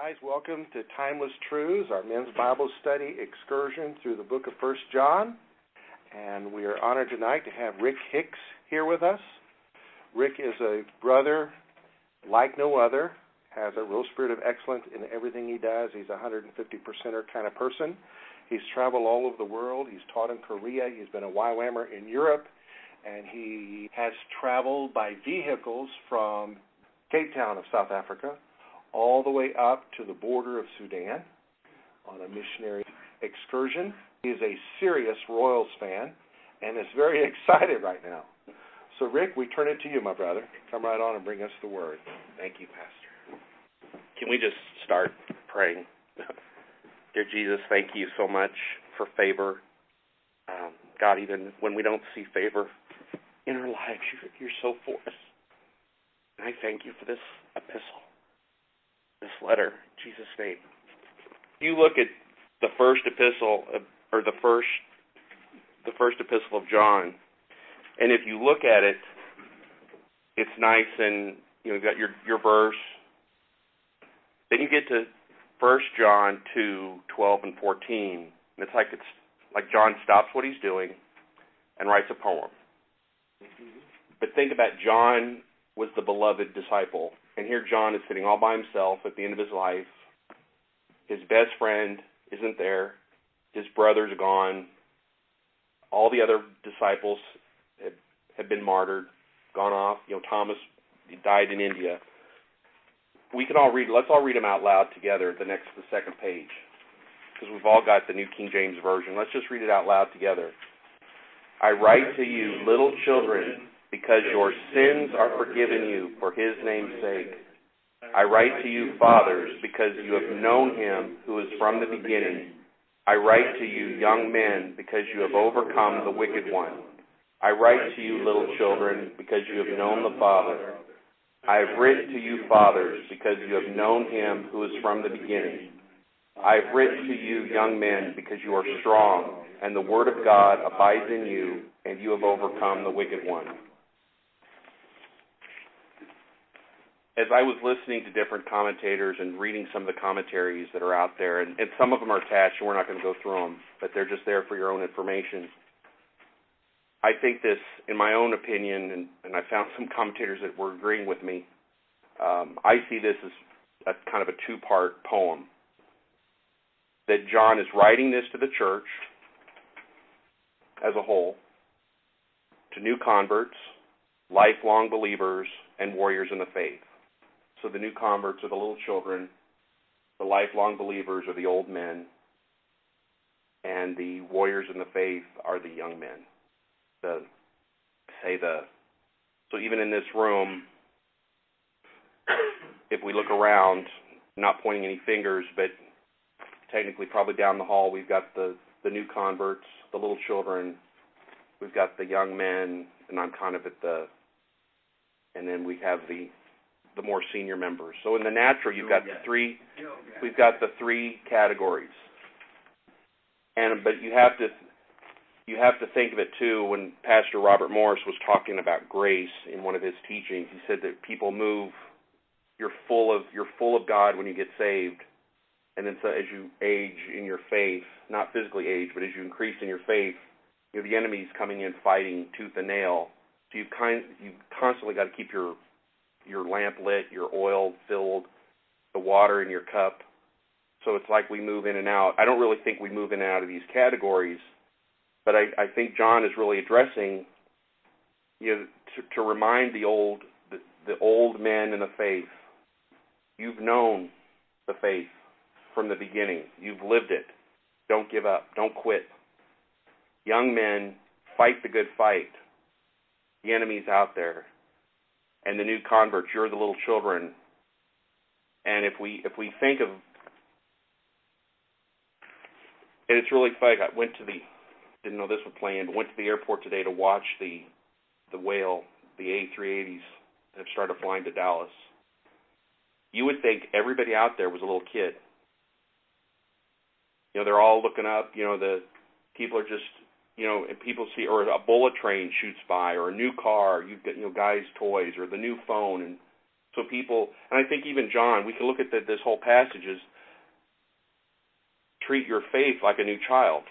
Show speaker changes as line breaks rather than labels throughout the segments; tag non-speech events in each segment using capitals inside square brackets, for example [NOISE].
guys. Welcome to Timeless Truths, our men's Bible study excursion through the book of First John. And we are honored tonight to have Ric Hicks here with us. Ric is a brother like no other, has a real spirit of excellence in everything he does. He's a 150 percenter kind of person. He's traveled all over the world. He's taught in Korea. He's been a YWAMer in Europe. And he has traveled by vehicles from Cape Town of South Africa all the way up to the border of Sudan on a missionary excursion. He is a serious Royals fan and is very [LAUGHS] excited right now. So, Ric, we turn it to you, my brother. Come right on and bring us the word.
Thank you, Pastor. Can we just start praying? [LAUGHS] Dear Jesus, thank you so much for favor. Um, God, even when we don't see favor in our lives, you're, you're so for us. And I thank you for this epistle this letter, Jesus' name. You look at the first epistle, of, or the first, the first epistle of John, and if you look at it, it's nice and you know you've got your your verse. Then you get to First John two twelve and fourteen, and it's like it's like John stops what he's doing and writes a poem. Mm-hmm. But think about John was the beloved disciple and here John is sitting all by himself at the end of his life. His best friend isn't there. His brother's gone. All the other disciples have, had been martyred, gone off. You know, Thomas died in India. We can all read. Let's all read them out loud together. The next, the second page, because we've all got the New King James Version. Let's just read it out loud together. I write to you, little children because your sins are forgiven you for his name's sake. I write to you, fathers, because you have known him who is from the beginning. I write to you, young men, because you have overcome the wicked one. I write to you, little children, because you have known the Father. I have written to you, fathers, because you have known him who is from the beginning. I have written to you, young men, because you are strong, and the word of God abides in you, and you have overcome the wicked one. As I was listening to different commentators and reading some of the commentaries that are out there, and, and some of them are attached, and we're not going to go through them, but they're just there for your own information. I think this, in my own opinion, and, and I found some commentators that were agreeing with me. Um, I see this as a kind of a two-part poem. That John is writing this to the church as a whole, to new converts, lifelong believers, and warriors in the faith. So the new converts are the little children, the lifelong believers are the old men, and the warriors in the faith are the young men. The say the so even in this room, if we look around, not pointing any fingers, but technically probably down the hall we've got the the new converts, the little children, we've got the young men, and I'm kind of at the and then we have the the more senior members. So in the natural, you've got the three. We've got the three categories, and but you have to you have to think of it too. When Pastor Robert Morris was talking about grace in one of his teachings, he said that people move. You're full of you're full of God when you get saved, and then so as you age in your faith, not physically age, but as you increase in your faith, you know, the enemy's coming in fighting tooth and nail. So you've kind you constantly got to keep your your lamp lit, your oil filled, the water in your cup. So it's like we move in and out. I don't really think we move in and out of these categories, but I, I think John is really addressing you know, to, to remind the old the, the old men in the faith. You've known the faith from the beginning. You've lived it. Don't give up. Don't quit. Young men, fight the good fight. The enemy's out there and the new converts, you're the little children. And if we if we think of and it's really funny. I went to the didn't know this was planned, but went to the airport today to watch the the whale, the A380s that have started flying to Dallas. You would think everybody out there was a little kid. You know, they're all looking up. You know, the people are just you know, and people see, or a bullet train shoots by, or a new car, you've got, you know, guys' toys, or the new phone, and So people, and I think even John, we can look at the, this whole passage as treat your faith like a new child.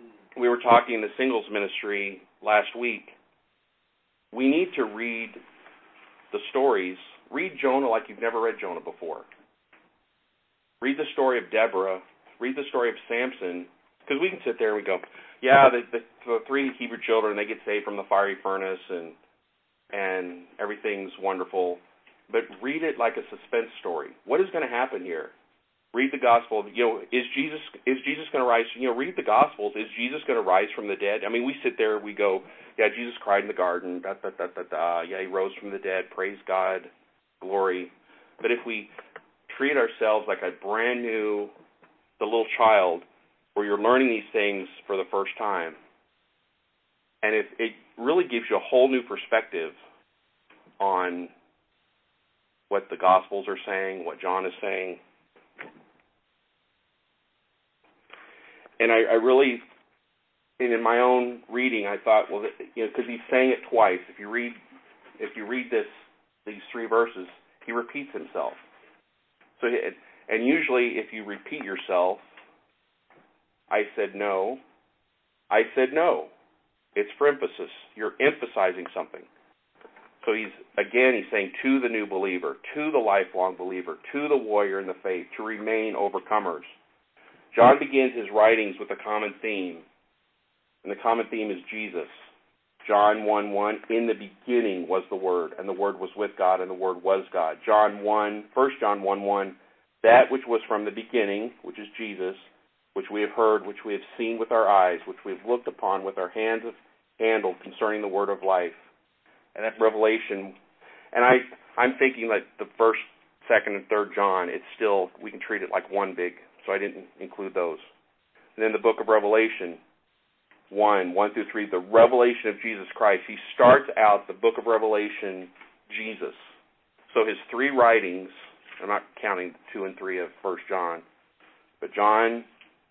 Mm-hmm. We were talking in the singles ministry last week. We need to read the stories. Read Jonah like you've never read Jonah before. Read the story of Deborah. Read the story of Samson. Because we can sit there and we go, yeah, the, the, the three Hebrew children, they get saved from the fiery furnace and and everything's wonderful. But read it like a suspense story. What is going to happen here? Read the gospel. You know, is Jesus is Jesus going to rise? You know, read the gospels. Is Jesus going to rise from the dead? I mean, we sit there, we go, yeah, Jesus cried in the garden. Da da da da da. Yeah, he rose from the dead. Praise God, glory. But if we treat ourselves like a brand new, the little child, where you're learning these things for the first time, and it, it really gives you a whole new perspective on what the Gospels are saying, what John is saying. And I, I really, and in my own reading, I thought, well, you know, because he's saying it twice. If you read, if you read this, these three verses, he repeats himself. So, and usually, if you repeat yourself, I said no. I said no. It's for emphasis. You're emphasizing something. So he's again he's saying to the new believer, to the lifelong believer, to the warrior in the faith, to remain overcomers. John begins his writings with a common theme. And the common theme is Jesus. John 1 1, in the beginning was the Word, and the Word was with God, and the Word was God. John 1, 1 John 1 1, that which was from the beginning, which is Jesus, which we have heard, which we have seen with our eyes, which we have looked upon with our hands have handled concerning the Word of life and that Revelation. And I I'm thinking like the first, second, and third John. It's still we can treat it like one big. So I didn't include those. And then the book of Revelation, one one through three, the revelation of Jesus Christ. He starts out the book of Revelation Jesus. So his three writings. I'm not counting two and three of First John, but John,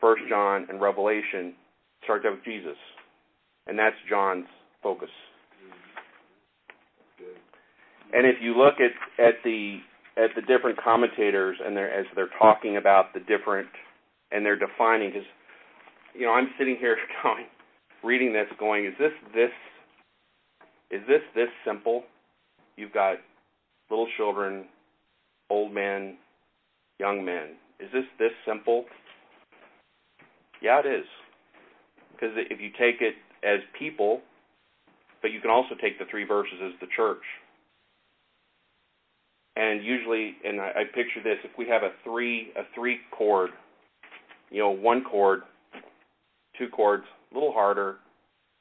First John, and Revelation start out with Jesus, and that's John's focus. And if you look at at the at the different commentators and they're as they're talking about the different and they're defining because you know I'm sitting here [LAUGHS] going reading this going is this this is this this simple? You've got little children, old men, young men. Is this this simple? Yeah, it is. Because if you take it as people, but you can also take the three verses as the church and usually, and I, I picture this: if we have a three a three cord, you know, one cord, two cords, a little harder,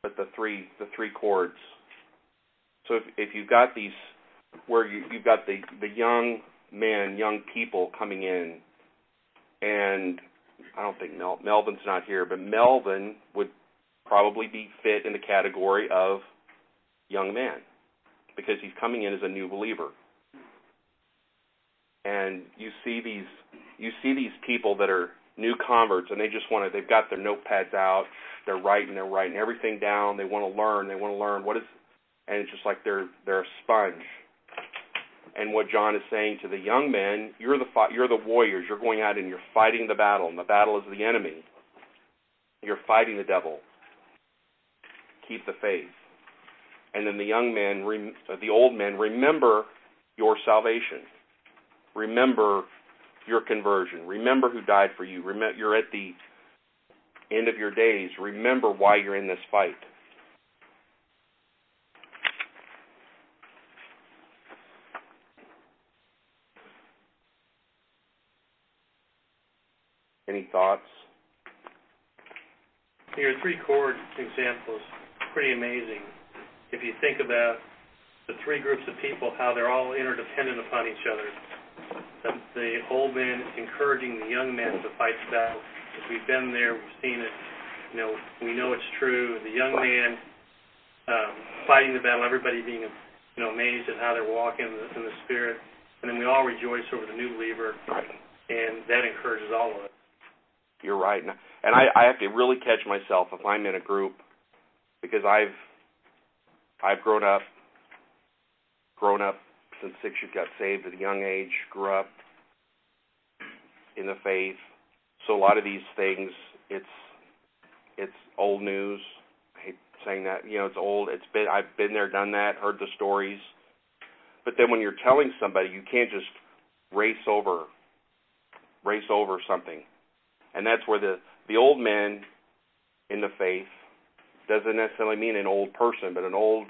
but the three the three cords. So if if you've got these where you you've got the the young men, young people coming in, and I don't think Mel, Melvin's not here, but Melvin would probably be fit in the category of young man because he's coming in as a new believer. And you see these you see these people that are new converts and they just want to they've got their notepads out they're writing they're writing everything down they want to learn they want to learn what is and it's just like they're they're a sponge and what John is saying to the young men you're the you're the warriors you're going out and you're fighting the battle and the battle is the enemy you're fighting the devil keep the faith and then the young men the old men remember your salvation remember your conversion. Remember who died for you. Remember you're at the end of your days. Remember why you're in this fight. Any thoughts?
Your three cord examples pretty amazing. If you think about the three groups of people, how they're all interdependent upon each other the, the old men encouraging the young men to fight the battle. We've been there, we've seen it. You know, we know it's true. The young man um, fighting the battle, everybody being, you know, amazed at how they're walking in the, in the spirit, and then we all rejoice over the new believer, and that encourages all of us.
You're right, and I, I have to really catch myself if I'm in a group because I've I've grown up grown up since six years got saved at a young age, grew up in the faith. So a lot of these things, it's it's old news. I hate saying that. You know, it's old. It's been I've been there, done that, heard the stories. But then when you're telling somebody, you can't just race over race over something. And that's where the the old man in the faith doesn't necessarily mean an old person, but an old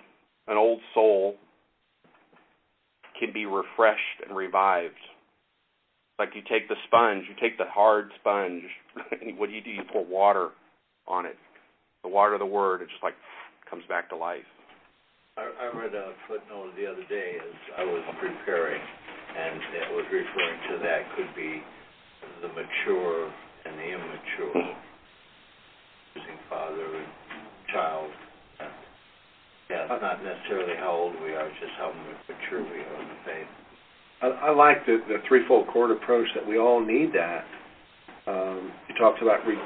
an old soul can be refreshed and revived. Like you take the sponge, you take the hard sponge, [LAUGHS] and what do you do? You pour water on it. The water of the word, it just like comes back to life.
I, I read a footnote the other day as I was preparing, and it was referring to that could be the mature and the immature, using father and child. And yeah, it's not necessarily how old we are, just how mature we are in the faith.
I, I like the, the threefold cord approach that we all need that. Um, you talked about re,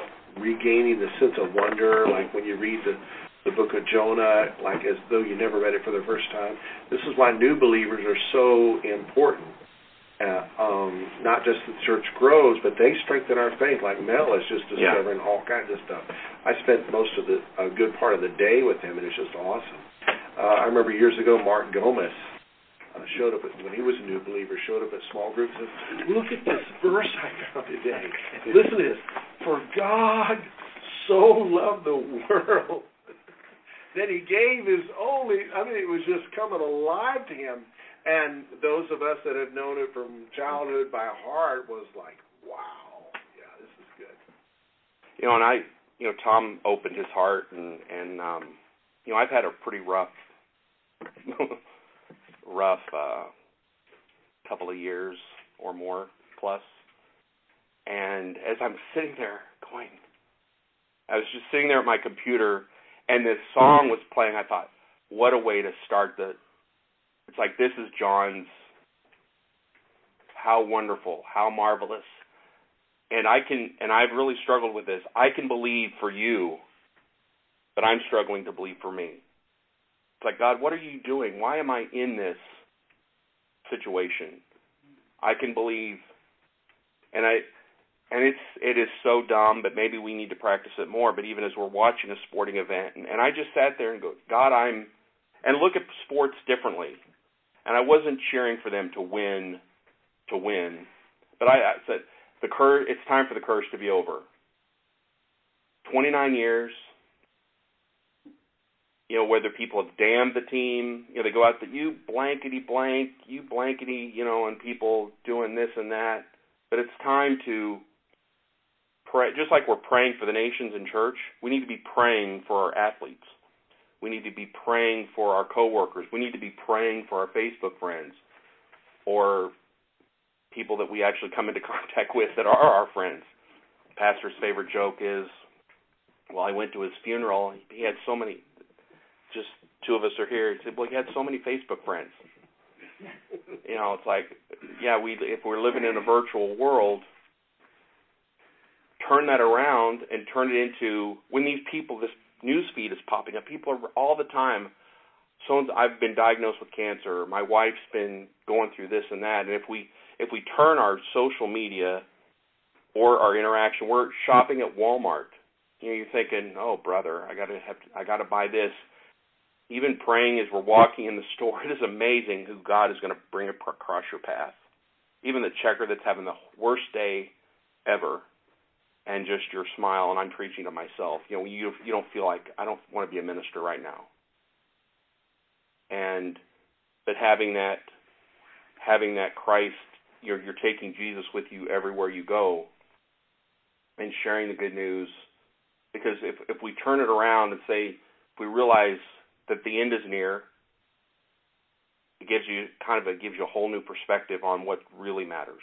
regaining the sense of wonder, like when you read the the book of Jonah, like as though you never read it for the first time. This is why new believers are so important. Uh, um, not just the church grows, but they strengthen our faith. Like Mel is just discovering yeah. all kinds of stuff. I spent most of the a good part of the day with him, and it's just awesome. Uh, I remember years ago, Mark Gomez uh, showed up at, when he was a new believer. Showed up at small groups and said, "Look at this verse I found today. Listen to this. For God so loved the world." [LAUGHS] that he gave his only, I mean, it was just coming alive to him and those of us that had known it from childhood by heart was like, wow, yeah, this is good.
You know, and I, you know, Tom opened his heart, and and um, you know, I've had a pretty rough, [LAUGHS] rough uh, couple of years or more plus. And as I'm sitting there going, I was just sitting there at my computer, and this song was playing. I thought, what a way to start the it's like this is John's. How wonderful, how marvelous. And I can, and I've really struggled with this. I can believe for you, but I'm struggling to believe for me. It's like, God, what are you doing? Why am I in this situation? I can believe, and I, and it's it is so dumb, but maybe we need to practice it more. But even as we're watching a sporting event, and, and I just sat there and go, God, I'm, and look at sports differently and I wasn't cheering for them to win, to win, but I, I said the cur- It's time for the curse to be over. 29 years. You know whether people have damned the team. You know they go out that you blankety blank, you blankety, you know, and people doing this and that. But it's time to pray. Just like we're praying for the nations in church, we need to be praying for our athletes we need to be praying for our coworkers. We need to be praying for our Facebook friends or people that we actually come into [LAUGHS] contact with that are our friends. Pastor's favorite joke is, well, I went to his funeral. He had so many, just two of us are here. He said, well, he had so many Facebook friends. you know, it's like, yeah, we if we're living in a virtual world, turn that around and turn it into when these people, this news feed is popping up. People are all the time. So I've been diagnosed with cancer. My wife's been going through this and that. And if we if we turn our social media or our interaction, we're shopping at Walmart. You know, you're thinking, oh brother, I gotta have to, I gotta buy this. Even praying as we're walking in the store, [LAUGHS] it is amazing who God is going to bring across your path. Even the checker that's having the worst day ever and just your smile and I'm preaching to myself. You know, you you don't feel like I don't want to be a minister right now. And but having that having that Christ you're you're taking Jesus with you everywhere you go and sharing the good news because if if we turn it around and say we realize that the end is near it gives you kind of a gives you a whole new perspective on what really matters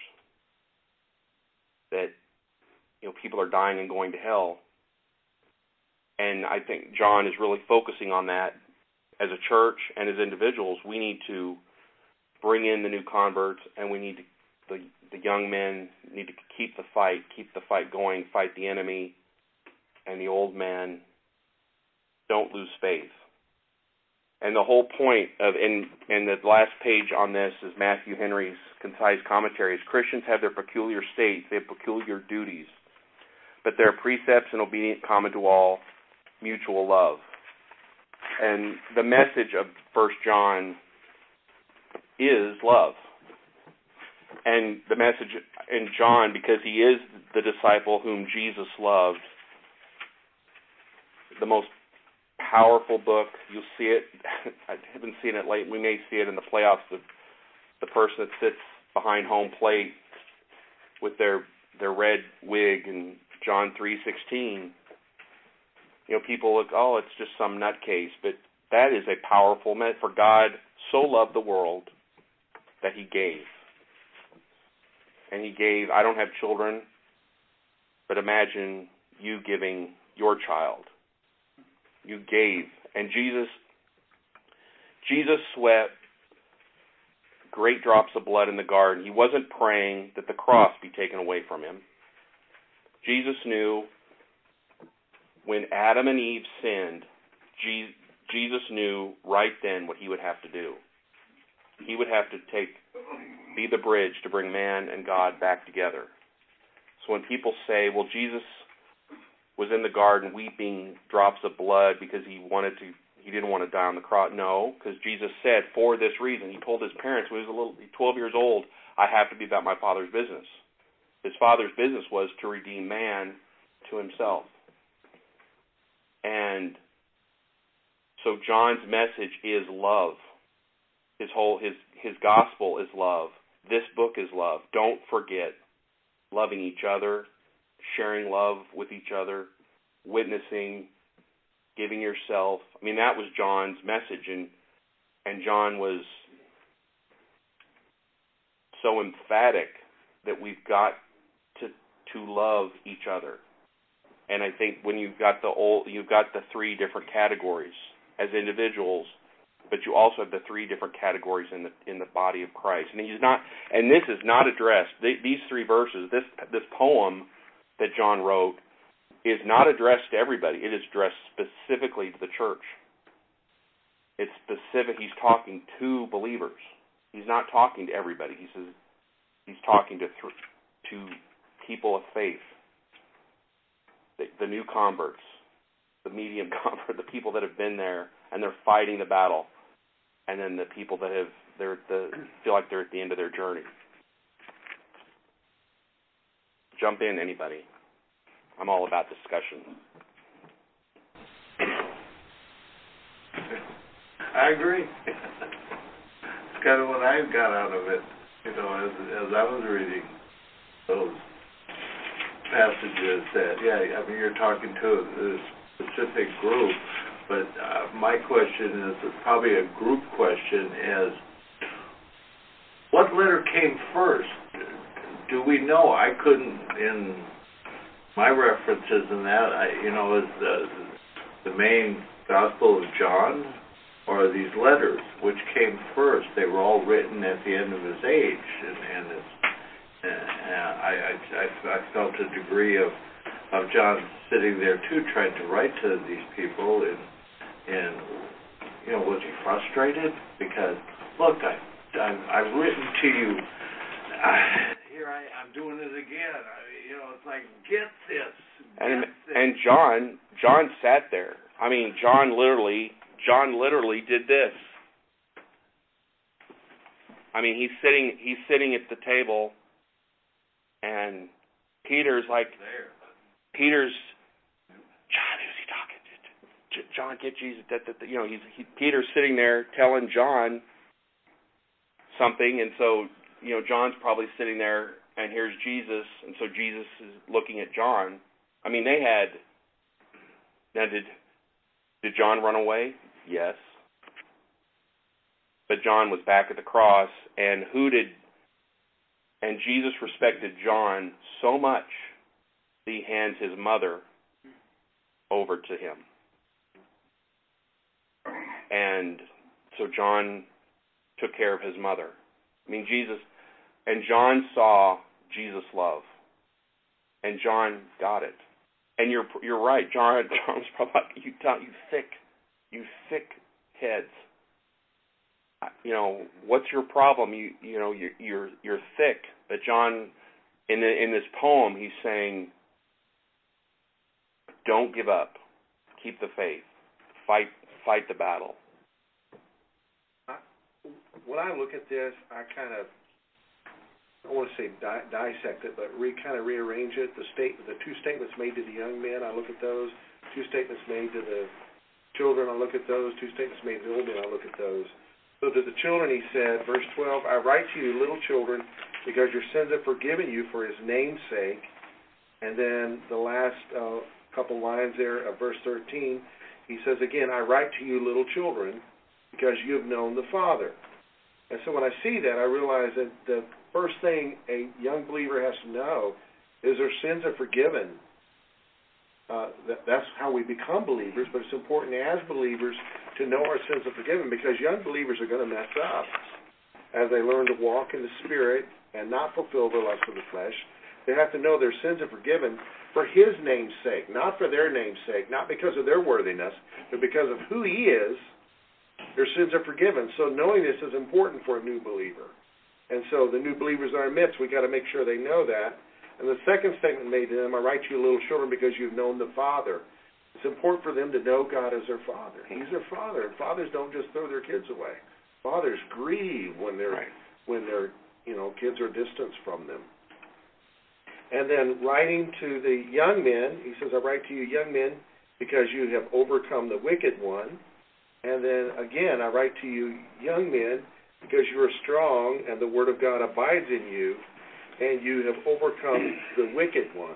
that you know people are dying and going to hell. And I think John is really focusing on that as a church and as individuals. We need to bring in the new converts, and we need to the the young men need to keep the fight, keep the fight going, fight the enemy, and the old men don't lose faith. And the whole point of in in the last page on this is Matthew Henry's concise commentary is Christians have their peculiar states, they have peculiar duties, but their precepts and obedient common to all, mutual love. And the message of First John is love. And the message in John, because he is the disciple whom Jesus loved, the most powerful book. You'll see it. [LAUGHS] I haven't seen it late. We may see it in the playoffs. The, the person that sits behind home plate with their their red wig and John three sixteen. You know, people look, oh, it's just some nutcase, but that is a powerful message. For God so loved the world that He gave, and He gave. I don't have children, but imagine you giving your child you gave. And Jesus Jesus sweat great drops of blood in the garden. He wasn't praying that the cross be taken away from him. Jesus knew when Adam and Eve sinned, Jesus knew right then what he would have to do. He would have to take be the bridge to bring man and God back together. So when people say, "Well, Jesus was in the garden weeping drops of blood because he wanted to he didn't want to die on the cross. No, because Jesus said for this reason. He told his parents when he was a little 12 years old, I have to be about my father's business. His father's business was to redeem man to himself. And so John's message is love. His whole his his gospel is love. This book is love. Don't forget loving each other, sharing love with each other, witnessing, giving yourself. I mean, that was John's message, and and John was so emphatic that we've got to love each other. And I think when you've got the old, you've got the three different categories as individuals, but you also have the three different categories in the in the body of Christ. And he's not, and this is not addressed. these three verses, this this poem that John wrote is not addressed to everybody. It is addressed specifically to the church. It's specific. He's talking to believers. He's not talking to everybody. He says he's talking to th- to people of faith, the, the new converts, the medium [LAUGHS] convert, the people that have been there and they're fighting the battle, and then the people that have they're the feel like they're at the end of their journey. Jump in, anybody. I'm all about discussion.
I agree. it's kind of what I got out of it, you know, as as I was reading those passages. That yeah, I mean, you're talking to a specific group, but uh, my question is probably a group question: is what letter came first? Do we know? I couldn't in my references in that, I, you know, is the the main Gospel of John or these letters, which came first. They were all written at the end of his age, and, and it's, I, I, I felt a degree of of John sitting there too, trying to write to these people, and and you know, was he frustrated because look, I I've, I've written to you. I, here I, I'm doing it again. I, you know, it's like get this. Get
and
this.
and John John sat there. I mean, John literally John literally did this. I mean, he's sitting he's sitting at the table, and Peter's like. Peter's John, who's he talking to? John, get Jesus. That, that, you know, he's he, Peter's sitting there telling John something, and so you know, John's probably sitting there and here's Jesus, and so Jesus is looking at John. I mean, they had. Now, did did John run away? Yes. But John was back at the cross, and who did? And Jesus respected John so much that he hands his mother over to him. And so John took care of his mother. I mean, Jesus, and John saw Jesus' love, and John got it. And you're you're right, John. [LAUGHS] John was probably like, you you thick, you thick heads. You know, what's your problem? You you know, you're you're you're thick. But John, in the in this poem, he's saying, don't give up, keep the faith, fight fight the battle.
When I look at this, I kind of I don't want to say di- dissect it, but re kind of rearrange it. The state, the two statements made to the young men, I look at those. Two statements made to the children, I look at those. Two statements made to the old men, I look at those. So to the children he said, verse 12, I write to you, little children, because your sins are forgiven you for his name's sake. And then the last uh, couple lines there of verse 13, he says again, I write to you, little children, because you have known the Father. And so when I see that, I realize that the first thing a young believer has to know is their sins are forgiven. Uh, that, that's how we become believers, but it's important as believers to know our sins are forgiven because young believers are going to mess up as they learn to walk in the Spirit and not fulfill the lust of the flesh. They have to know their sins are forgiven for His name's sake, not for their name's sake, not because of their worthiness, but because of who He is. Their sins are forgiven. So knowing this is important for a new believer. And so the new believers in our midst, we got to make sure they know that. And the second statement made to them, I write to you, little children, because you've known the Father. It's important for them to know God as their father. He's their father. And fathers don't just throw their kids away. Fathers grieve when they're right. when their you know kids are distanced from them. And then writing to the young men, he says, I write to you, young men, because you have overcome the wicked one. And then again, I write to you, young men, because you are strong and the word of God abides in you, and you have overcome the wicked one.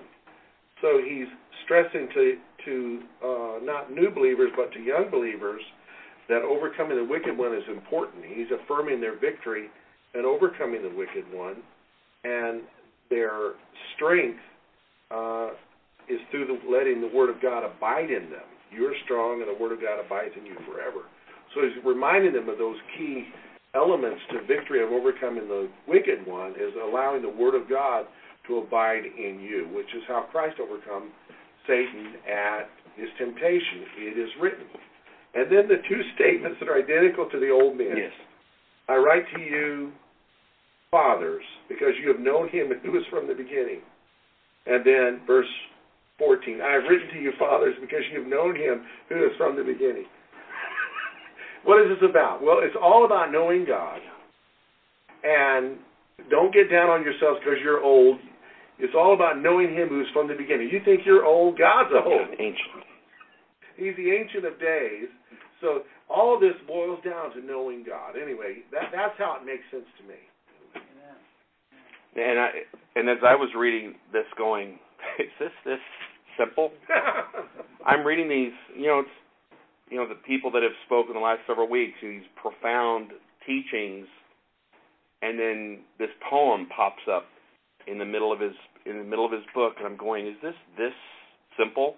So he's stressing to to uh, not new believers but to young believers that overcoming the wicked one is important. He's affirming their victory and overcoming the wicked one, and their strength uh, is through the, letting the Word of God abide in them. You're strong, and the Word of God abides in you forever. So he's reminding them of those key elements to victory of overcoming the wicked one is allowing the Word of God to abide in you, which is how Christ overcome Satan at his temptation. It is written. And then the two [LAUGHS] statements that are identical to the old man.
Yes.
I write to you, fathers, because you have known him [LAUGHS] who is from the beginning. And then verse 14, I have written to you, fathers, because you have known him who is from the beginning. What is this about? Well, it's all about knowing God. And don't get down on yourselves because you're old. It's all about knowing Him who's from the beginning. You think you're old, God's old.
Ancient.
He's the Ancient of Days. So all of this boils down to knowing God. Anyway, that, that's how it makes sense to me.
And I and as I was reading this, going, [LAUGHS] is this this simple? [LAUGHS] I'm reading these. You know, it's you know the people that have spoken the last several weeks. These profound teachings, and then this poem pops up in the middle of his in the middle of his book, and I'm going, is this this simple?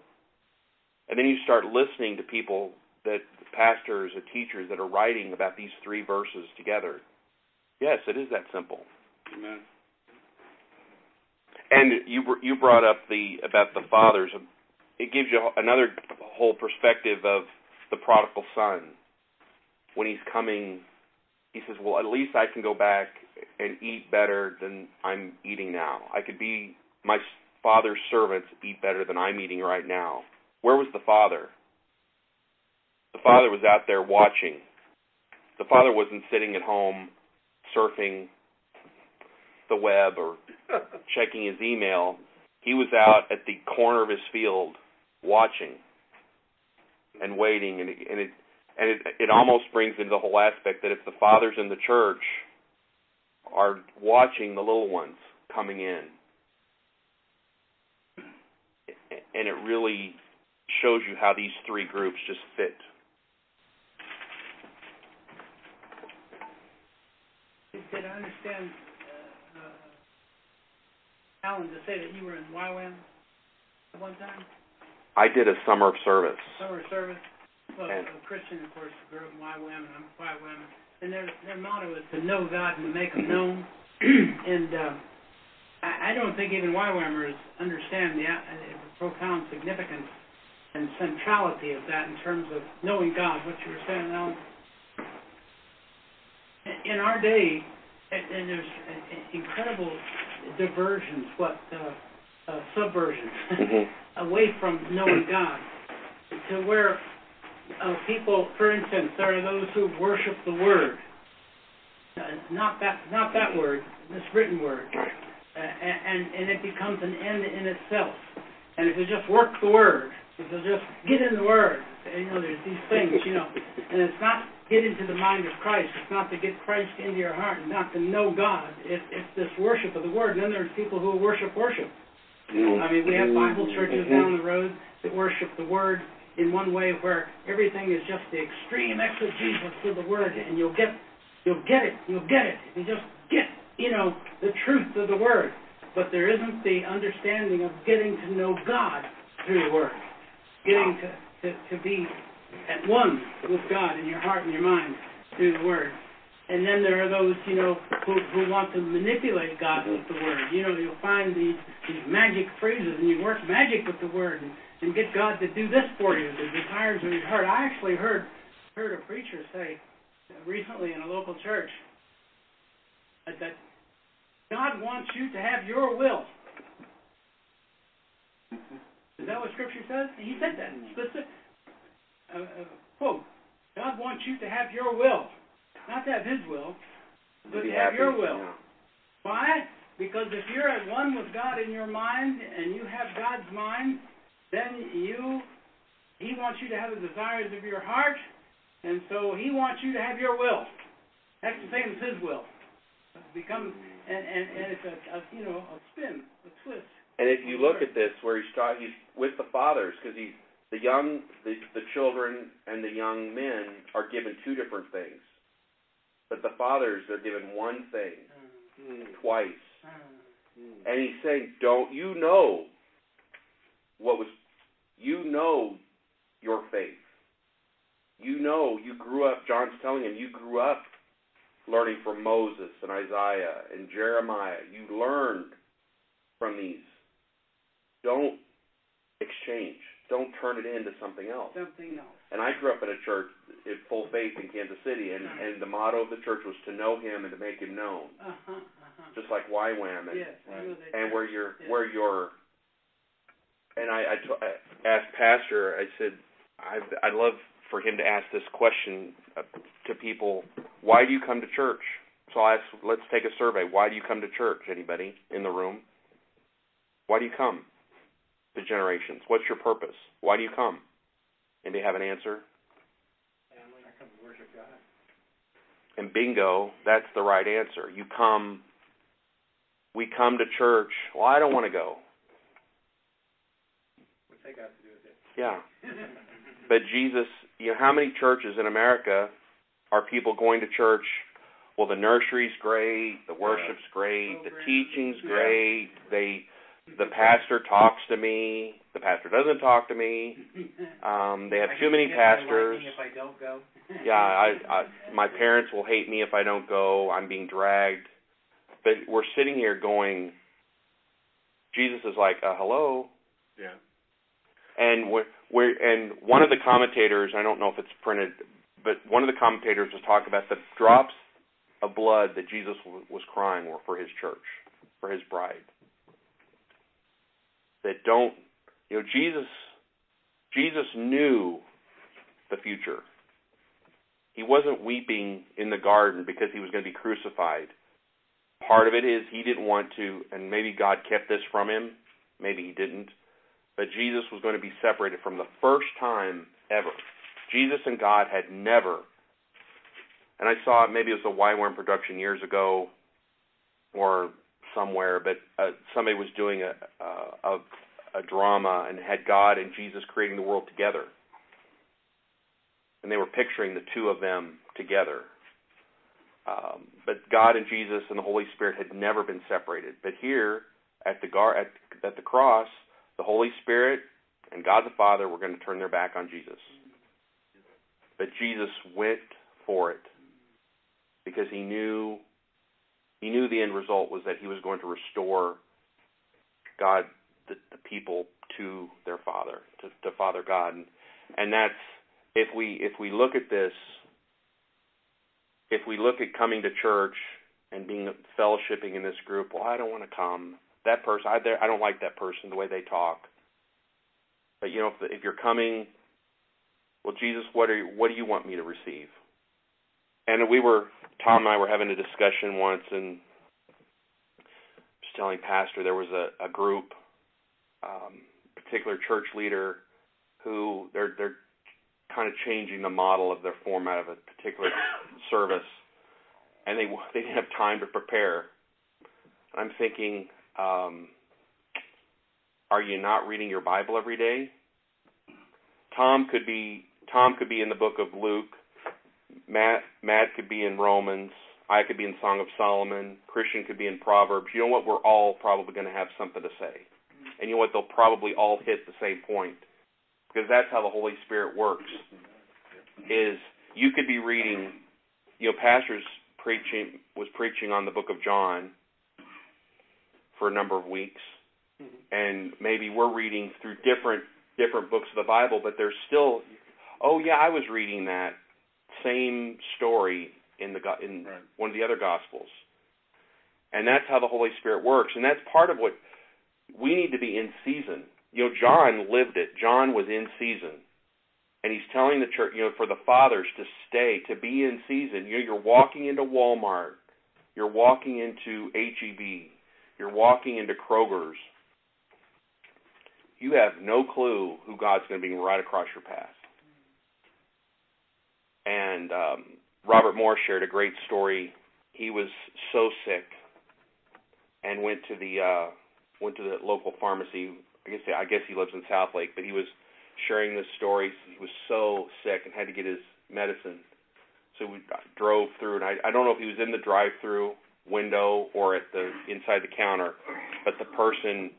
And then you start listening to people that pastors or teachers that are writing about these three verses together. Yes, it is that simple.
Amen.
And you you brought up the about the fathers. It gives you another whole perspective of the prodigal son when he's coming. He says, "Well, at least I can go back and eat better than I'm eating now. I could be my father's servants eat better than I'm eating right now. Where was the father? The father was out there watching. The father wasn't sitting at home surfing the web or [LAUGHS] checking his email. He was out at the corner of his field watching and waiting and it, and it and it it almost brings into the whole aspect that if the fathers in the church are watching the little ones coming in. And it really shows you how these three groups just fit.
Did I understand uh, uh, Alan to say that you were in YWAM at one time?
I did a summer of service.
Summer of service? Well,
And-
a Christian, of course, grew up in YWAM, and I'm YWAM. And their, their motto is to know God and to make Him known. [CLEARS THROAT] and uh, I, I don't think even YWAMers understand the, uh, the profound significance and centrality of that in terms of knowing God, what you were saying, Alan. in our day, and, and there's incredible diversions, what uh, uh, subversions,
Mm-hmm. [LAUGHS]
away from knowing God, to where uh, people, for instance, there are those who worship the Word, uh, not that not that word, this written word, uh, and and it becomes an end in itself. And if you just work the Word, if you just get in the Word, you know, there's these things, you know, [LAUGHS] and it's not get into the mind of Christ. It's not to get Christ into your heart not to know God. It's, it's this worship of the Word. And then there's people who worship worship.
Mm-hmm.
I mean, we have Bible churches down the road that worship the Word in one way where everything is just the extreme exegesis of the Word, and you'll get, you'll get it, you'll get it. You just get, you know, the truth of the Word. But there isn't the understanding of getting to know God through the Word, getting to, to, to be at one with God in your heart and your mind through the Word. And then there are those, you know, who, who want to manipulate God with the Word. You know, you'll find these, these magic phrases, and you work magic with the Word, and, and get God to do this for you, the desires of your heart. I actually heard heard a preacher say recently in a local church that God wants you to have your will. Is that what Scripture says? He said that specific. Uh, uh, quote: God wants you to have your will, not to have His will, but
Be
to have your will.
Yeah.
Why? Because if you're at one with God in your mind and you have God's mind, then you He wants you to have the desires of your heart, and so He wants you to have your will. That's the same as His will. Become and and, and it's a, a you know a spin, a twist.
And if you look at this, where he's talking, he's with the fathers, because he's the young, the, the children, and the young men are given two different things, but the fathers are given one thing mm-hmm. twice. Mm-hmm. And he's saying, "Don't you know what was? You know your faith. You know you grew up." John's telling him, "You grew up learning from Moses and Isaiah and Jeremiah. You learned from these. Don't exchange. Don't turn it into something else."
Something else.
And I grew up in a church in full faith in Kansas City, and and the motto of the church was to know Him and to make Him known,
Uh huh. Uh huh.
just like YWAM and
Yes. I
and where you're
Yeah.
where you're and I, I, t- I asked pastor i said i i'd love for him to ask this question uh, to people why do you come to church so i asked let's take a survey why do you come to church anybody in the room why do you come to generations what's your purpose why do you come anybody have an answer and bingo that's the right answer you come we come to church well i don't want to go
What's that got to do with it?
Yeah. [LAUGHS] But Jesus, you know, how many churches in America are people going to church? Well, the nursery's great, the worship's great, the teaching's great. They, the pastor talks to me, the pastor doesn't talk to me. [LAUGHS] Um, they have too many pastors.
If I don't go. [LAUGHS]
Yeah, I, I, my parents will hate me if I don't go. I'm being dragged. But we're sitting here going. Jesus is like, uh, hello.
Yeah.
and we're, we're and one of the commentators I don't know if it's printed, but one of the commentators was talking about the drops of blood that Jesus w- was crying were for his church, for his bride. That don't, you know, Jesus, Jesus knew the future. He wasn't weeping in the garden because he was going to be crucified. Part of it is he didn't want to, and maybe God kept this from him. Maybe he didn't but Jesus was going to be separated from the first time ever. Jesus and God had never, and I saw it, maybe it was a YWAM production years ago or somewhere, but uh, somebody was doing a, a, a, drama and had God and Jesus creating the world together. And they were picturing the two of them together. Um, but God and Jesus and the Holy Spirit had never been separated. But here at the gar- at, at the cross, the Holy Spirit and God the Father were going to turn their back on Jesus. But Jesus went for it because he knew he knew the end result was that he was going to restore God the, the people to their Father, to, to Father God. And, and that's if we if we look at this if we look at coming to church and being fellowshipping in this group, well, I don't want to come. That person, I, I don't like that person, the way they talk. But you know, if, if you're coming, well, Jesus, what are you, what do you want me to receive? And we were Tom and I were having a discussion once, and was telling Pastor there was a, a group, um, particular church leader, who they're they're kind of changing the model of their format of a particular service, and they they didn't have time to prepare. I'm thinking, um, are you not reading your Bible every day? Tom could be Tom could be in the book of Luke. Matt Matt could be in Romans. I could be in Song of Solomon. Christian could be in Proverbs. You know what? We're all probably going to have something to say, and you know what? They'll probably all hit the same point because that's how the Holy Spirit works. Is you could be reading, you know, pastors preaching was preaching on the book of John for a number of weeks, and maybe we're reading through different different books of the Bible, but there's still, oh yeah, I was reading that same story in the in right. one of the other gospels, and that's how the Holy Spirit works, and that's part of what we need to be in season you know, John lived it. John was in season. And he's telling the church, you know, for the fathers to stay, to be in season. You know, you're walking into Walmart, you're walking into HEB, you're walking into Kroger's. You have no clue who God's going to be right across your path. And um, Robert Moore shared a great story. He was so sick and went to the uh, went to the local pharmacy I guess I guess he lives in Southlake, but he was sharing this story. He was so sick and had to get his medicine. So we drove through, and I, I don't know if he was in the drive-through window or at the inside the counter, but the person,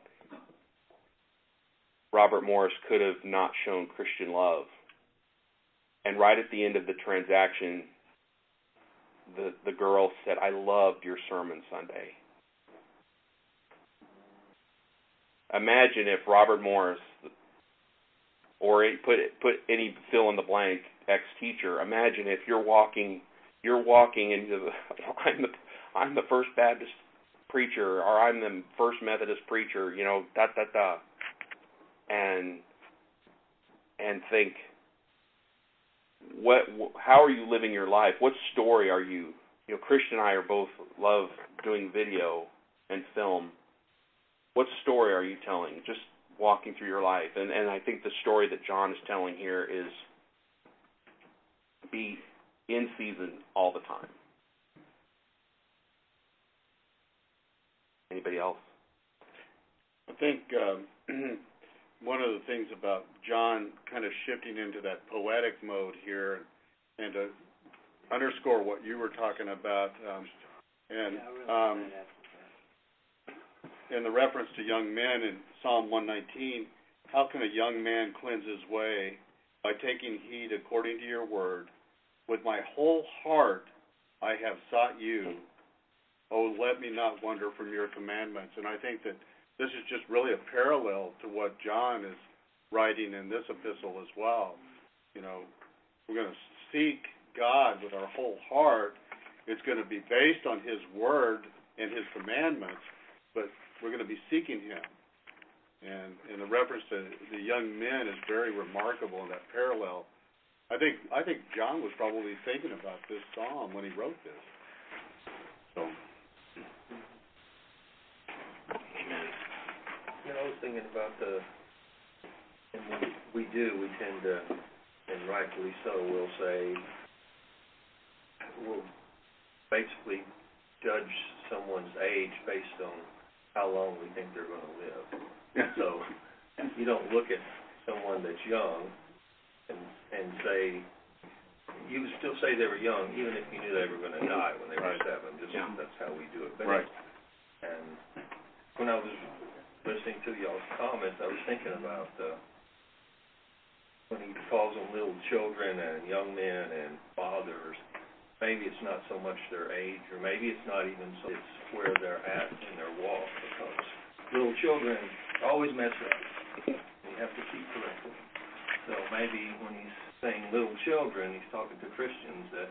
Robert Morris, could have not shown Christian love. And right at the end of the transaction, the the girl said, "I loved your sermon Sunday." imagine if Robert Morris or put put any fill in the blank ex teacher. Imagine if you're walking you're walking into the [LAUGHS] I'm the I'm the first Baptist preacher or I'm the first Methodist preacher, you know, da da da, and and think what how are you living your life? What story are you? You know, Christian and I are both love doing video and film what story are you telling? Just walking through your life. And and I think the story that John is telling here is be in season all the time. Anybody else?
I think um, [CLEARS THROAT] one of the things about John kind of shifting into that poetic mode here, and to underscore what you were talking about, um, and um, in the reference to young men in Psalm 119, how can a young man cleanse his way? By taking heed according to your word. With my whole heart I have sought you. Oh, let me not wander from your commandments. And I think that this is just really a parallel to what John is writing in this epistle as well. You know, we're going to seek God with our whole heart. It's going to be based on His Word and His commandments, but we're going to be seeking Him. And, and the reference to the young men is very remarkable in that parallel. I think I think John was probably thinking about this psalm when he wrote this. So.
Amen. You know, I was thinking about the, and we, we do, we tend to, and rightfully so, we'll say, we'll basically judge someone's age based on how long we think they're going to live. [LAUGHS] so you don't look at someone that's young and and say you would still say they were young even if you knew they were going to die when they were right. seven. Just yeah. that's how we do it. But
right.
And when I was listening to y'all's comments, I was thinking about uh, when he calls them little children and young men and fathers maybe it's not so much their age, or maybe it's not even so it's where they're at in their walk, because little children always mess up. You have to keep correcting. So maybe when he's saying little children, he's talking to Christians that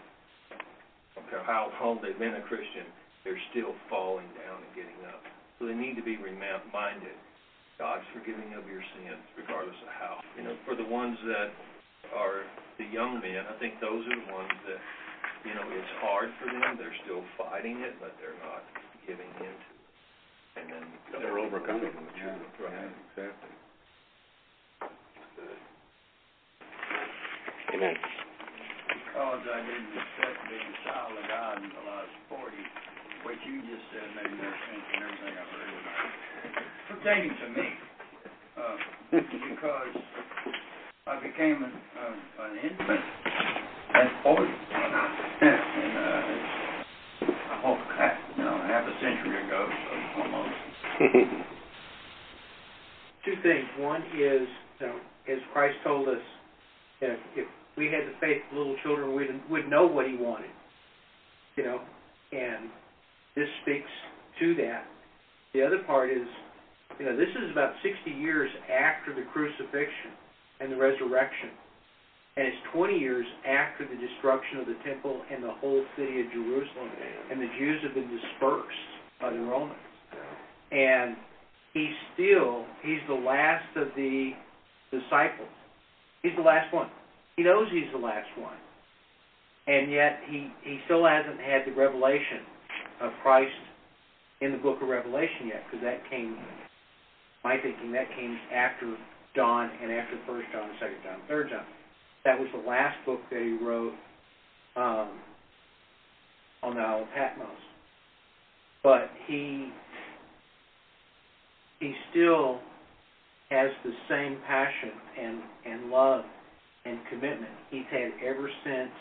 no matter how long they've been a Christian, they're still falling down and getting up. So they need to be reminded, God's forgiving of your sins, regardless of how. You know, for the ones that are the young men, I think those are the ones that, you know, it's hard for them. They're still fighting it, but they're not giving in to it. And then
They're overcoming it.
Mature,
Yeah,
right.
exactly.
Amen.
Because I didn't accept being a child of God until I was forty, what you just said made more sense than everything I've heard tonight. Pertaining to me, uh, because I became an, uh, an infant at forty. And, uh, it's a whole, you know, half a century ago, so almost. [LAUGHS]
two things. One is, you know, as Christ told us, if, if we had the faith of little children, we'd, we'd know what He wanted. You know, and this speaks to that. The other part is, you know, this is about 60 years after the crucifixion and the resurrection. And it's 20 years after the destruction of the temple and the whole city of Jerusalem. And the Jews have been dispersed by the Romans. And he's still, he's the last of the disciples. He's the last one. He knows he's the last one. And yet he, he still hasn't had the revelation of Christ in the book of Revelation yet, because that came, my thinking, that came after John and after First John, Second John, Third John. That was the last book that he wrote um, on the Isle of Patmos. But he he still has the same passion and, and love and commitment he's had ever since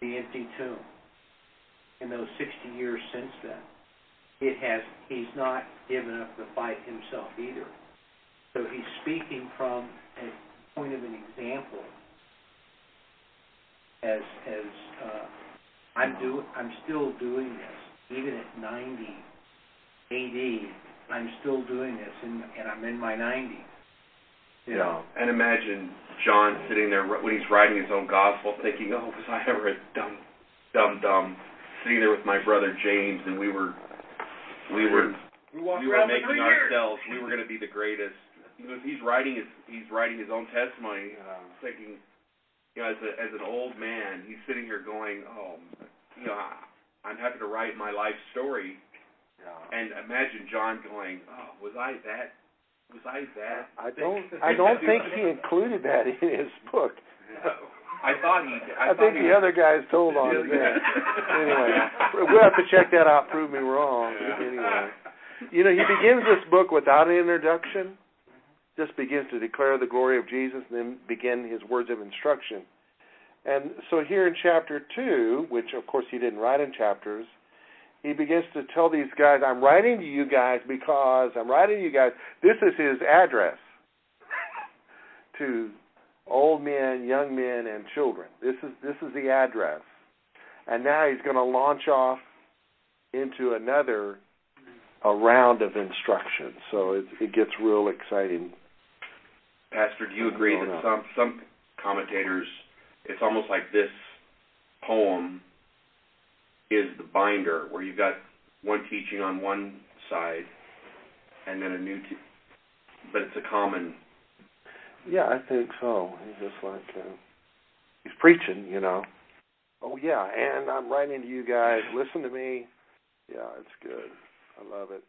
the empty tomb. In those 60 years since then, it has he's not given up the fight himself either. So he's speaking from a point of an example. As as uh, I'm do I'm still doing this even at 90 AD. I'm still doing this, and, and I'm in my 90s.
You know, and imagine John sitting there when he's writing his own gospel, thinking, "Oh, was I ever a dumb, dumb, dumb?" Sitting there with my brother James, and we were, we were,
We
we were making
three years.
ourselves. We were going to be the greatest. You he's writing his, he's writing his own testimony, uh, thinking, you know, as a, as an old man, he's sitting here going, "Oh, you know, I, I'm having to write my life story." yeah. And imagine John going, "Oh, was I that? Was I that?"
I don't. I [LAUGHS] don't think he included that in his book.
I thought he. I,
I
thought
think
he,
the other guys told on him.
Yeah. [LAUGHS]
anyway, we'll have to check that out. Prove me wrong. Anyway, you know, he begins this book without an introduction. Just begins to declare the glory of Jesus, and then begin his words of instruction. And so here in chapter two, which of course he didn't write in chapters, he begins to tell these guys, I'm writing to you guys because I'm writing to you guys. This is his address to old men, young men, and children. This is this is the address. And now he's going to launch off into another a round of instruction. So it, it gets real exciting.
Pastor, do you agree that some some commentators, it's almost like this poem is the binder, where you've got one teaching on one side, and then a new, te- but it's a common.
Yeah, I think so. He's just like uh, he's preaching, you know. Oh yeah, and I'm writing to you guys. Listen to me. Yeah, it's good. I love it.